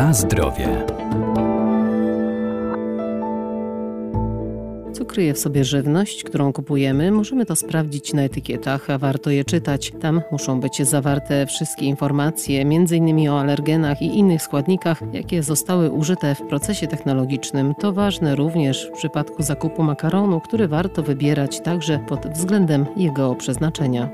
Na zdrowie. Co kryje w sobie żywność, którą kupujemy, możemy to sprawdzić na etykietach, a warto je czytać. Tam muszą być zawarte wszystkie informacje, m.in. o alergenach i innych składnikach, jakie zostały użyte w procesie technologicznym. To ważne również w przypadku zakupu makaronu, który warto wybierać także pod względem jego przeznaczenia.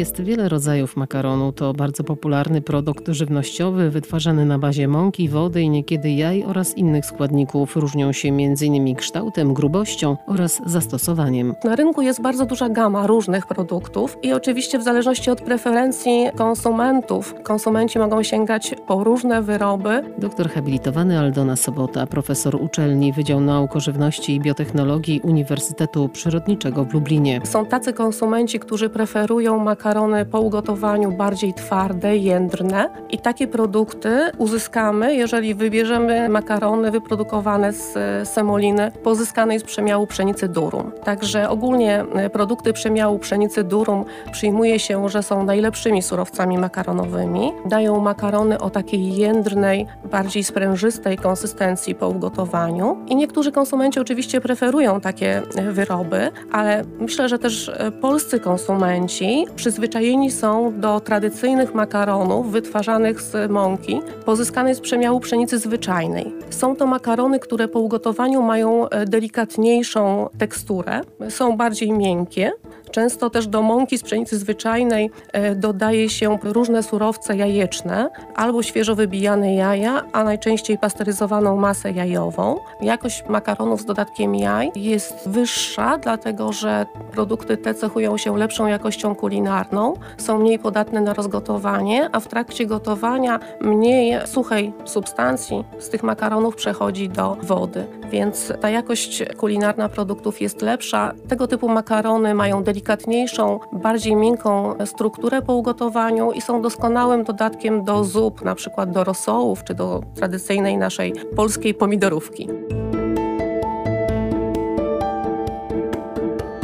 Jest wiele rodzajów makaronu. To bardzo popularny produkt żywnościowy, wytwarzany na bazie mąki, wody i niekiedy jaj oraz innych składników. Różnią się m.in. kształtem, grubością oraz zastosowaniem. Na rynku jest bardzo duża gama różnych produktów i oczywiście w zależności od preferencji konsumentów, konsumenci mogą sięgać po różne wyroby. Doktor habilitowany Aldona Sobota, profesor uczelni Wydział Nauk o Żywności i Biotechnologii Uniwersytetu Przyrodniczego w Lublinie. Są tacy konsumenci, którzy preferują makarony po ugotowaniu bardziej twarde, jędrne i takie produkty uzyskamy, jeżeli wybierzemy makarony wyprodukowane z e, semoliny pozyskanej z przemiału pszenicy durum. Także ogólnie e, produkty przemiału pszenicy durum przyjmuje się, że są najlepszymi surowcami makaronowymi. Dają makarony o takiej jędrnej, bardziej sprężystej konsystencji po ugotowaniu i niektórzy konsumenci oczywiście preferują takie e, wyroby, ale myślę, że też polscy konsumenci przyzwyczajeni są do tradycyjnych makaronów wytwarzanych z mąki pozyskanej z przemiału pszenicy zwyczajnej. Są to makarony, które po ugotowaniu mają e, delikatniejszą teksturę, są bardziej miękkie. Często też do mąki z pszenicy zwyczajnej e, dodaje się różne surowce jajeczne albo świeżo wybijane jaja, a najczęściej pasteryzowaną masę jajową. Jakość makaronów z dodatkiem jaj jest wyższa, dlatego że produkty te cechują się lepszą jakością kulinarną, są mniej podatne na rozgotowanie, a w trakcie gotowania mniej suchej substancji z tych makaronów przechodzi do wody. Więc ta jakość kulinarna produktów jest lepsza. Tego typu makarony mają delikatniejszą, bardziej miękką strukturę po ugotowaniu i są doskonałym dodatkiem do zup, na przykład do rosołów czy do tradycyjnej naszej polskiej pomidorówki.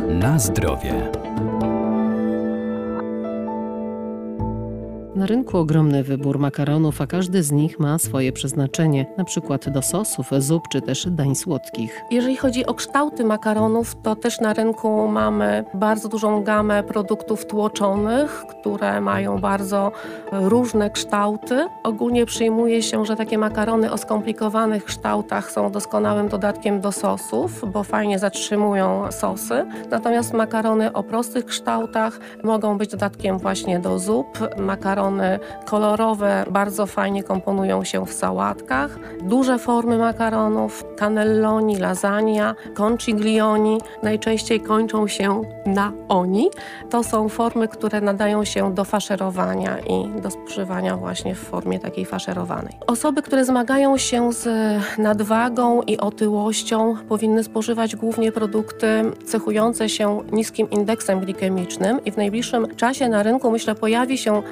Na zdrowie. Na rynku ogromny wybór makaronów, a każdy z nich ma swoje przeznaczenie, na przykład do sosów, zup czy też dań słodkich. Jeżeli chodzi o kształty makaronów, to też na rynku mamy bardzo dużą gamę produktów tłoczonych, które mają bardzo różne kształty. Ogólnie przyjmuje się, że takie makarony o skomplikowanych kształtach są doskonałym dodatkiem do sosów, bo fajnie zatrzymują sosy. Natomiast makarony o prostych kształtach mogą być dodatkiem właśnie do zup. Makarony kolorowe bardzo fajnie komponują się w sałatkach. Duże formy makaronów, cannelloni, lasagna, conciglioni najczęściej kończą się na oni. To są formy, które nadają się do faszerowania i do spożywania właśnie w formie takiej faszerowanej. Osoby, które zmagają się z nadwagą i otyłością powinny spożywać głównie produkty cechujące się niskim indeksem glikemicznym i w najbliższym czasie na rynku myślę pojawi się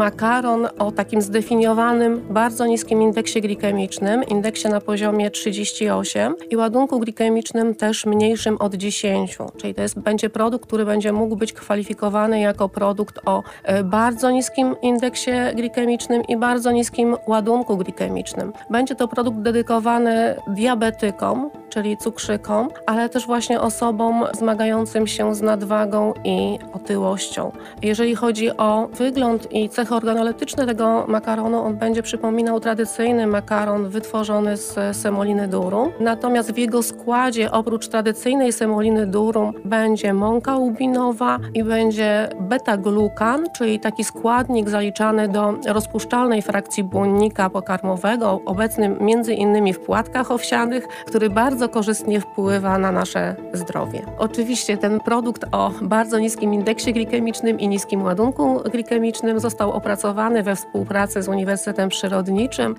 makaron o takim zdefiniowanym, bardzo niskim indeksie glikemicznym, indeksie na poziomie 38 i ładunku glikemicznym też mniejszym od 10. Czyli to jest, będzie produkt, który będzie mógł być kwalifikowany jako produkt o e, bardzo niskim indeksie glikemicznym i bardzo niskim ładunku glikemicznym. Będzie to produkt dedykowany diabetykom, czyli cukrzykom, ale też właśnie osobom zmagającym się z nadwagą i otyłością. Jeżeli chodzi o wygląd i cechy organoleptyczne tego makaronu, on będzie przypominał tradycyjny makaron wytworzony z semoliny durum. Natomiast w jego składzie oprócz tradycyjnej semoliny durum będzie mąka łubinowa i będzie beta-glukan, czyli taki składnik zaliczany do rozpuszczalnej frakcji błonnika pokarmowego, obecny między innymi w płatkach owsianych, który bardzo korzystnie wpływa na nasze zdrowie. Oczywiście ten produkt o bardzo niskim indeksie glikemicznym i niskim ładunku glikemicznym został opracowany we współpracy z Uniwersytetem Przyrodniczym.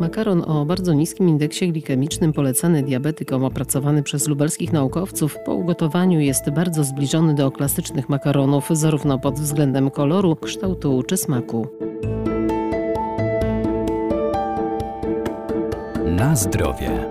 Makaron o bardzo niskim indeksie glikemicznym polecany diabetykom opracowany przez lubelskich naukowców po ugotowaniu jest bardzo zbliżony do klasycznych makaronów zarówno pod względem koloru, kształtu czy smaku. Na zdrowie.